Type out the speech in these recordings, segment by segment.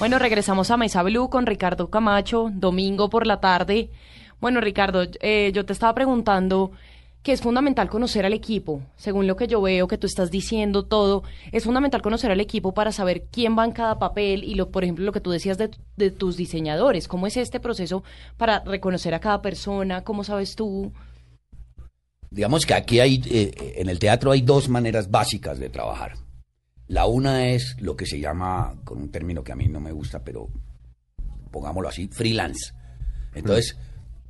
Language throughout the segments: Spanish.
Bueno, regresamos a Mesa Blue con Ricardo Camacho, domingo por la tarde. Bueno, Ricardo, eh, yo te estaba preguntando que es fundamental conocer al equipo. Según lo que yo veo que tú estás diciendo todo, es fundamental conocer al equipo para saber quién va en cada papel y, lo, por ejemplo, lo que tú decías de, de tus diseñadores. ¿Cómo es este proceso para reconocer a cada persona? ¿Cómo sabes tú? Digamos que aquí hay, eh, en el teatro hay dos maneras básicas de trabajar. La una es lo que se llama, con un término que a mí no me gusta, pero pongámoslo así, freelance. Entonces,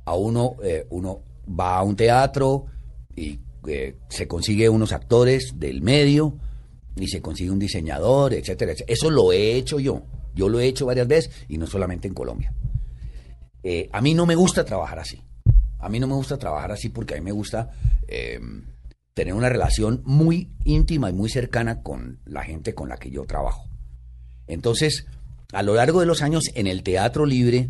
a uno, eh, uno va a un teatro y eh, se consigue unos actores del medio y se consigue un diseñador, etcétera, etcétera. Eso lo he hecho yo. Yo lo he hecho varias veces y no solamente en Colombia. Eh, a mí no me gusta trabajar así. A mí no me gusta trabajar así porque a mí me gusta eh, tener una relación muy íntima y muy cercana con la gente con la que yo trabajo. Entonces, a lo largo de los años en el teatro libre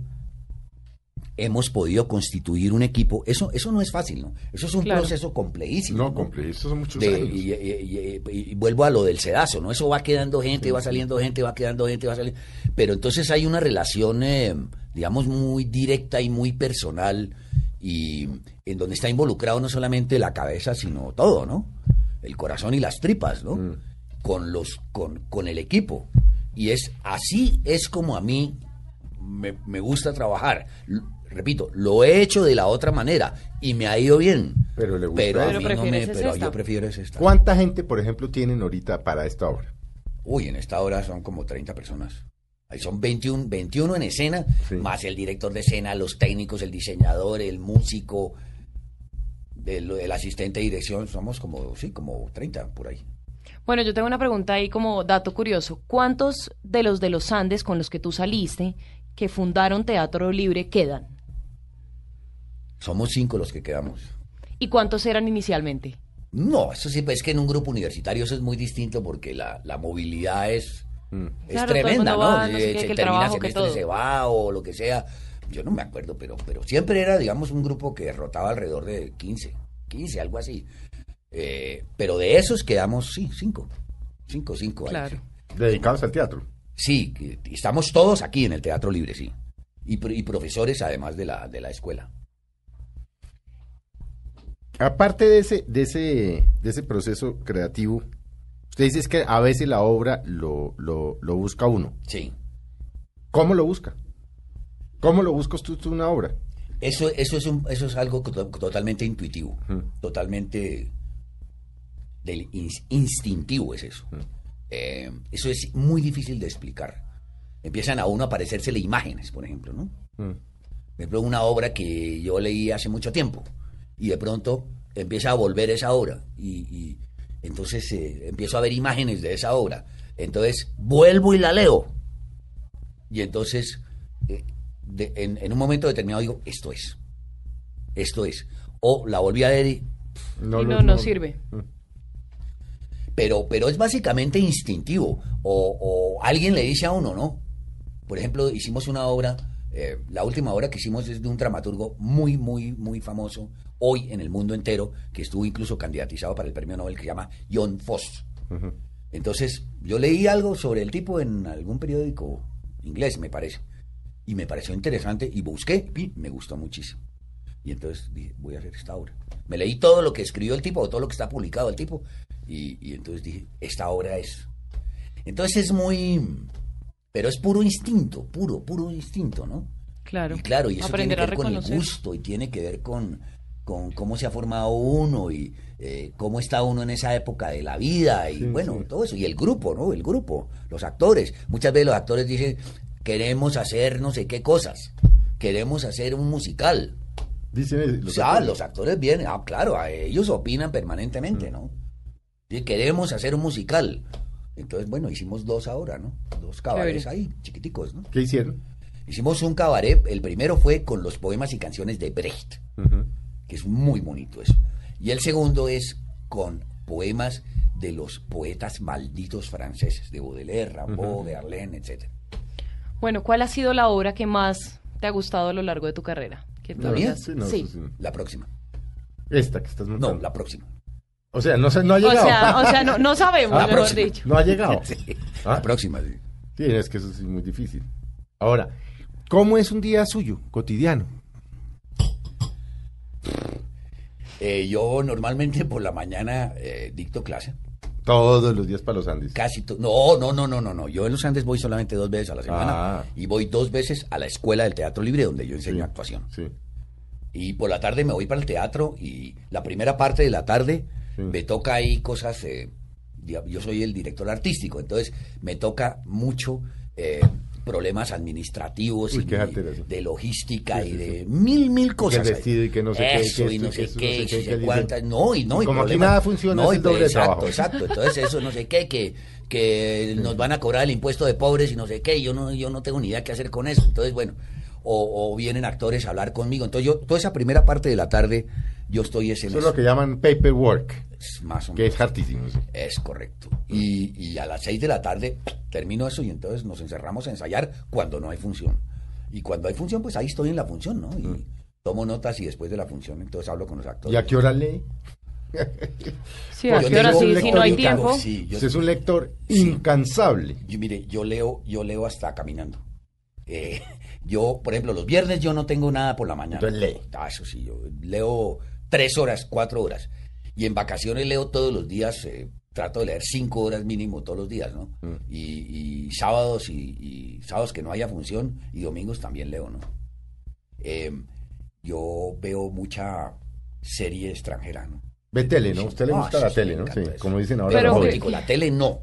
hemos podido constituir un equipo. Eso, eso no es fácil, ¿no? Eso es un Claro. proceso complejísimo. No, complejísimo, son muchos De- años. y, y- y- y vuelvo a lo del sedazo, ¿no? Eso va quedando gente, va saliendo gente, va quedando gente, va saliendo. Pero entonces hay una relación, eh, digamos, muy directa y muy personal y en donde está involucrado no solamente la cabeza, sino todo, ¿no? El corazón y las tripas, ¿no? Mm. Con los, con, con el equipo. Y es así es como a mí me, me gusta trabajar. L- repito, lo he hecho de la otra manera y me ha ido bien. Pero le gusta Pero a mí no me, pero esta. yo prefiero es esta. ¿Cuánta gente, por ejemplo, tienen ahorita para esta obra? Uy, en esta hora son como 30 personas. Ahí son 21, 21 en escena, Sí. más el director de escena, los técnicos, el diseñador, el músico, el, el asistente de dirección. Somos como, sí, como 30 por ahí. Bueno, yo tengo una pregunta ahí como dato curioso. ¿Cuántos de los de los Andes con los que tú saliste, que fundaron Teatro Libre, quedan? Somos cinco los que quedamos. ¿Y cuántos eran inicialmente? No, eso sí, pues es que en un grupo universitario eso es muy distinto porque la, la movilidad es, Mm. es Claro, tremenda, ¿no? va, no sé qué, que el termina trabajo, que semestre, todo. se va o lo que sea. Yo no me acuerdo, pero, pero siempre era, digamos, un grupo que rotaba alrededor de 15, 15, algo así. Eh, pero de esos quedamos, sí, cinco. Cinco, cinco. ahí, Claro. Dedicados al teatro. Sí, estamos todos aquí en el Teatro Libre, sí. Y, y profesores además de la, de la escuela. Aparte de ese, de ese, de ese proceso creativo, usted dice es que a veces la obra lo, lo, lo busca uno. Sí. ¿Cómo lo busca? ¿Cómo lo buscas tú, tú una obra? Eso, eso, es, un- eso es algo to- totalmente intuitivo, Ujú. totalmente del ins- instintivo es eso. Ujú. Eh, eso es muy difícil de explicar. Empiezan a uno a aparecérsele imágenes, por ejemplo, ¿no? Mm. Por ejemplo, una obra que yo leí hace mucho tiempo y de pronto empieza a volver esa obra y, y entonces eh, empiezo a ver imágenes de esa obra. Entonces vuelvo y la leo y entonces eh, de- en, en un momento determinado digo, esto es, esto es. O la volví a leer y... y no, no sirve. Pero, pero es básicamente instintivo. O, o alguien le dice a uno, ¿no? Por ejemplo, hicimos una obra, eh, la última obra que hicimos es de un dramaturgo muy, muy, muy famoso hoy en el mundo entero, que estuvo incluso candidatizado para el premio Nobel, que se llama John Foss. Entonces, yo leí algo sobre el tipo en algún periódico inglés, me parece. Y me pareció interesante y busqué y me gustó muchísimo. Y entonces dije, voy a hacer esta obra. Me leí todo lo que escribió el tipo, todo lo que está publicado el tipo. Y, y entonces dije, esta obra es. Entonces es muy. Pero es puro instinto, puro, puro instinto, ¿no? Claro. Y claro, y eso Aprender tiene que ver con el gusto y tiene que ver con, con cómo se ha formado uno y eh, cómo está uno en esa época de la vida y Sí, bueno, sí. todo eso. Y el grupo, ¿no? El grupo, los actores. Muchas veces los actores dicen, queremos hacer no sé qué cosas, queremos hacer un musical. Dicen O los sea, actores. los actores vienen, ah, claro, a ellos opinan permanentemente, ¿no? Sí, queremos hacer un musical. Entonces, bueno, hicimos dos ahora, ¿no? Dos cabarets ahí, chiquiticos, ¿no? ¿Qué hicieron? Hicimos un cabaret, el primero fue con los poemas y canciones de Brecht, que es muy bonito eso. Y el segundo es con poemas de los poetas malditos franceses, de Baudelaire, Rimbaud, de Arlene, etc. Bueno, ¿cuál ha sido la obra que más te ha gustado a lo largo de tu carrera? ¿La mía? Sí, no, sí. eso sí. La próxima. Esta que estás No, montando. la próxima. O sea, no, se- no ha O llegado. sea, o sea, no, no sabemos, La mejor próxima. dicho. No ha llegado. Sí, Ah. La próxima, sí. Sí, es que eso sí es muy difícil. Ahora, ¿cómo es un día suyo, cotidiano? Eh, yo normalmente por la mañana eh, dicto clase. Todos los días para los Andes. Casi no, no, no, no, no, no. Yo en los Andes voy solamente dos veces a la semana Ah. y voy dos veces a la escuela del Teatro Libre donde yo enseño Sí, actuación. Sí. Y por la tarde me voy para el teatro y la primera parte de la tarde Sí. me toca ahí cosas. eh, yo soy el director artístico, entonces me toca mucho eh, problemas administrativos Uy, y qué de logística y de mil, mil cosas. ahí. vestido y que no sé qué, Eso, que y no que sé qué, no y qué, no sé que dice- cuántas. No, y no, y Como aquí nada funciona, no, es el doble de exacto, trabajo. Exacto, entonces eso no sé qué, que, que nos van a cobrar el impuesto de pobres y no sé qué, yo no, yo no tengo ni idea qué hacer con eso. Entonces, bueno, o, o vienen actores a hablar conmigo. Entonces yo, toda esa primera parte de la tarde, yo estoy ese Eso es lo que llaman paperwork, más o que menos. es hartísimo. sí. Es correcto. Y, y a las seis de la tarde termino eso y entonces nos encerramos a ensayar cuando no hay función. Y cuando hay función, pues ahí estoy en la función, ¿no? Y tomo notas y después de la función, entonces hablo con los actores. ¿Y a qué hora lee? Sí, ¿a Yo qué hora sí? Si no hay tiempo. sí, yo- Usted es un lector Sí. incansable. Yo, mire, yo leo, yo leo hasta caminando. Eh, yo, por ejemplo, los viernes yo no tengo nada por la mañana. Entonces lee. Ah, eso sí, yo leo tres horas, cuatro horas. Y en vacaciones leo todos los días, eh, trato de leer cinco horas mínimo todos los días, ¿no? Mm. Y, y sábados y, y sábados que no haya función y domingos también leo, ¿no? Eh, yo veo mucha serie extranjera, ¿no? Ve tele, ¿no? A usted le Ah, gusta la sí, tele, ¿no? Sí, eso. como dicen ahora Pero los la tele no.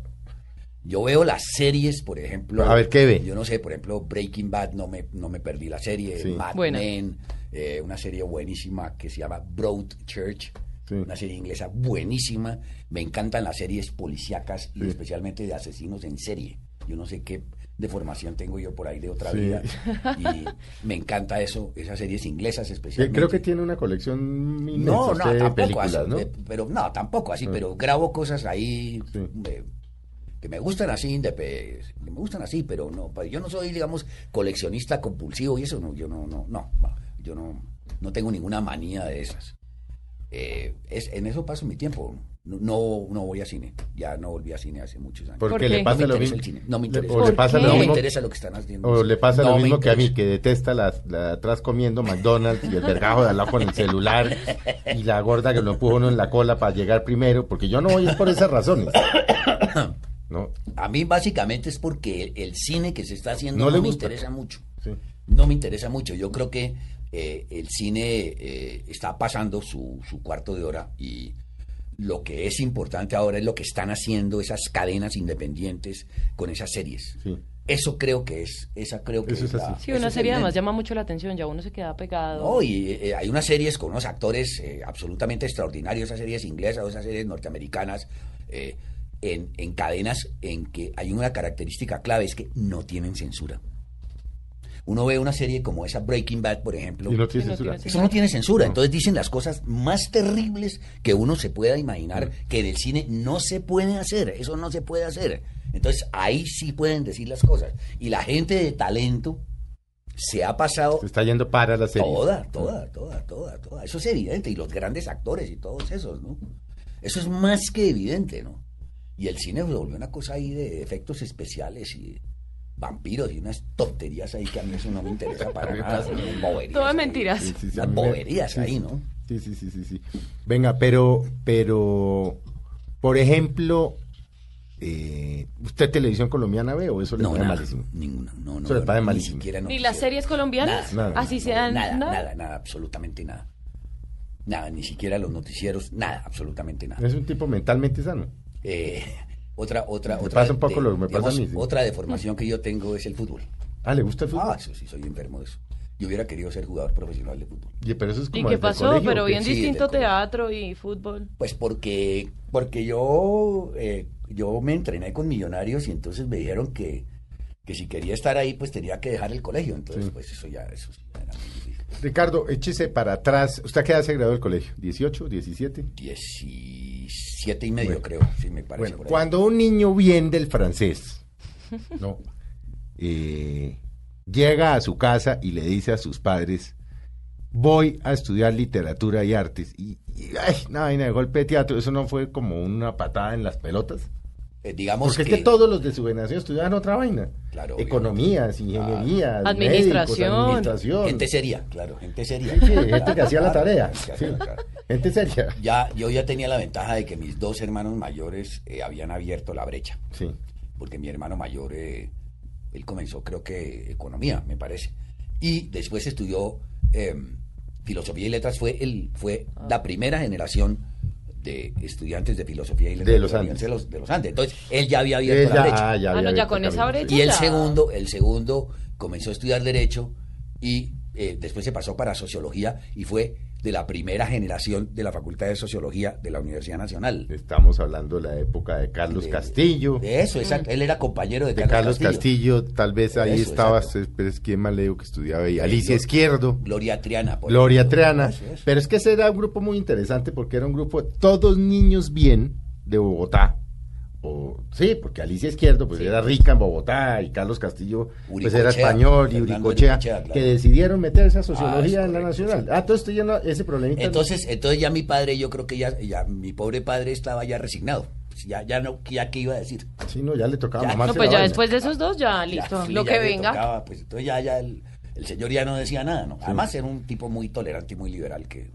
Yo veo las series, por ejemplo. A ver, ¿qué ve? Yo no sé, por ejemplo, Breaking Bad, no me, no me perdí la serie. Sí. Mad Buena. Men, eh, una serie buenísima que se llama Broad Church. Sí. Una serie inglesa buenísima. Me encantan las series policíacas y Sí. especialmente de asesinos en serie. Yo no sé qué deformación tengo yo por ahí de otra Sí. vida. Y me encanta eso, esas series inglesas especialmente. Creo que tiene una colección No, no, de tampoco películas, así, ¿no? de- pero no, tampoco así, Ah. pero grabo cosas ahí Sí. eh, que me gustan así, que me gustan así, pero no, pa- yo no soy, digamos, coleccionista compulsivo y eso no, yo no, no, no, no, yo no, no tengo ninguna manía de esas. Eh, es, en eso paso mi tiempo. No, no, no voy a cine. Ya no volví a cine hace muchos años. Porque ¿Por le pasa no me lo interesa mismo. el cine. No me interesa. O le ¿Por pasa lo no me mismo. interesa lo que están haciendo. O le pasa No lo mismo que a mí, que detesta la, atrás comiendo McDonald's y el vergajo de al lado con el celular y la gorda que lo empuja uno en la cola para llegar primero, porque yo no voy es por esas razones. ¿No? A mí básicamente es porque el, el cine que se está haciendo No no, le me gusta. interesa mucho. Sí. No me interesa mucho. Yo creo que eh, el cine eh, está pasando su, su cuarto de hora y lo que es importante ahora es lo que están haciendo esas cadenas independientes con esas series. Sí. Eso creo que es, esa creo que Eso es la-. Sí, una serie además llama mucho la atención, ya uno se queda pegado. No, y eh, hay unas series con unos actores eh, absolutamente extraordinarios, esas series inglesas o esas series norteamericanas, eh, en, en cadenas en que hay una característica clave, es que no tienen censura. Uno ve una serie como esa Breaking Bad, por ejemplo, Y no tiene no censura. tiene eso no tiene censura, No. entonces dicen las cosas más terribles que uno se pueda imaginar que del cine no se puede hacer, eso no se puede hacer. Entonces ahí sí pueden decir las cosas. Y la gente de talento se ha pasado Se está yendo para la serie. Toda, toda, toda, toda, toda. Eso es evidente. Y los grandes actores y todos esos, ¿no? Eso es más que evidente, ¿no? Y el cine se volvió una cosa ahí de efectos especiales y vampiros y unas tonterías ahí que a mí eso no me interesa para nada. boberías ahí. mentiras. Sí, sí, sí, me- boberías ahí. ¿no? Sí, sí, sí, sí, sí. Venga, pero, pero, por ejemplo, eh, ¿usted televisión colombiana ve o eso le No, parece malísimo? ninguna. No, no, Eso le parece ni malísimo. Ni las series colombianas, Nada, Nada. así sean. Nada, nada. nada, nada, absolutamente nada. Nada, ni siquiera los noticieros, nada, absolutamente nada. Es un tipo mentalmente sano. Eh, otra, otra, Me otra. pasa un poco lo que me pasa a mí, sí. Otra deformación que yo tengo es el fútbol. Ah, ¿le gusta el fútbol? Ah, eso sí, soy enfermo de eso. Yo hubiera querido ser jugador profesional de fútbol. Y- pero eso es ¿Y como qué pasó? colegio, Pero bien Sí, distinto teatro y fútbol. Pues porque, porque yo, eh, yo me entrené con millonarios y entonces me dijeron que, que si quería estar ahí, pues tenía que dejar el colegio. Entonces, Sí. pues eso ya, eso sí era muy difícil. Ricardo, échese para atrás. ¿Usted qué edad se graduó del colegio? ¿18, 17? 17 y medio, Bueno. creo, sí me parece. Bueno, por ahí. cuando un niño bien del francés, ¿no? Eh, llega a su casa y le dice a sus padres, voy a estudiar literatura y artes. Y, y, ay, una vaina de golpe de teatro, eso no fue como una patada en las pelotas. Eh, digamos Porque que, es que todos los de su generación estudiaban otra vaina. Claro, Economías, ingeniería, Administración. administración. Gente seria, claro, gente seria. Sí, gente que hacía la Claro, tarea. gente que hacía Sí. la tarea. Gente seria. Ya, yo ya tenía la ventaja de que mis dos hermanos mayores eh, habían abierto la brecha. Sí. porque mi hermano mayor, eh, él comenzó creo que economía, me parece, y después estudió eh, filosofía y letras, fue, el, fue la primera generación de estudiantes de filosofía y De los Andes. De los, de los Andes. Entonces, él ya había abierto la brecha. ah, ya Ah, había no, ya abierto con esa camino. brecha. y el segundo, el segundo comenzó a estudiar derecho y eh, después se pasó para sociología y fue de la primera generación de la Facultad de Sociología de la Universidad Nacional. Estamos hablando de la época de Carlos De- Castillo. De eso, exacto. Él era compañero de, de Carlos Castillo, tal vez ahí Eso, estaba, exacto. pero es quien más leo que estudiaba ahí, Alicia Izquierdo, Gloria Triana. por Gloria ejemplo. Triana, pero es que ese era un grupo muy interesante porque era un grupo de todos niños bien de Bogotá. O, sí, porque Alicia Izquierdo pues Sí. era rica en Bogotá y Carlos Castillo pues era español y Uricochea, Uricochea, claro. que decidieron meterse a sociología Ah, en la nacional. sí. Ah, entonces usted ya no- ese problemita. Entonces, entonces ya mi padre, yo creo que ya, ya mi pobre padre estaba ya resignado. Pues Ya, ya no, ya qué iba a decir. sí, no, ya le tocaba Ya. mamarse No, pues ya después de esos dos, ya Ya, listo. sí, lo ya que venga. tocaba, pues entonces ya, ya el, el señor ya no decía nada, ¿no? Además era un tipo muy tolerante y muy liberal que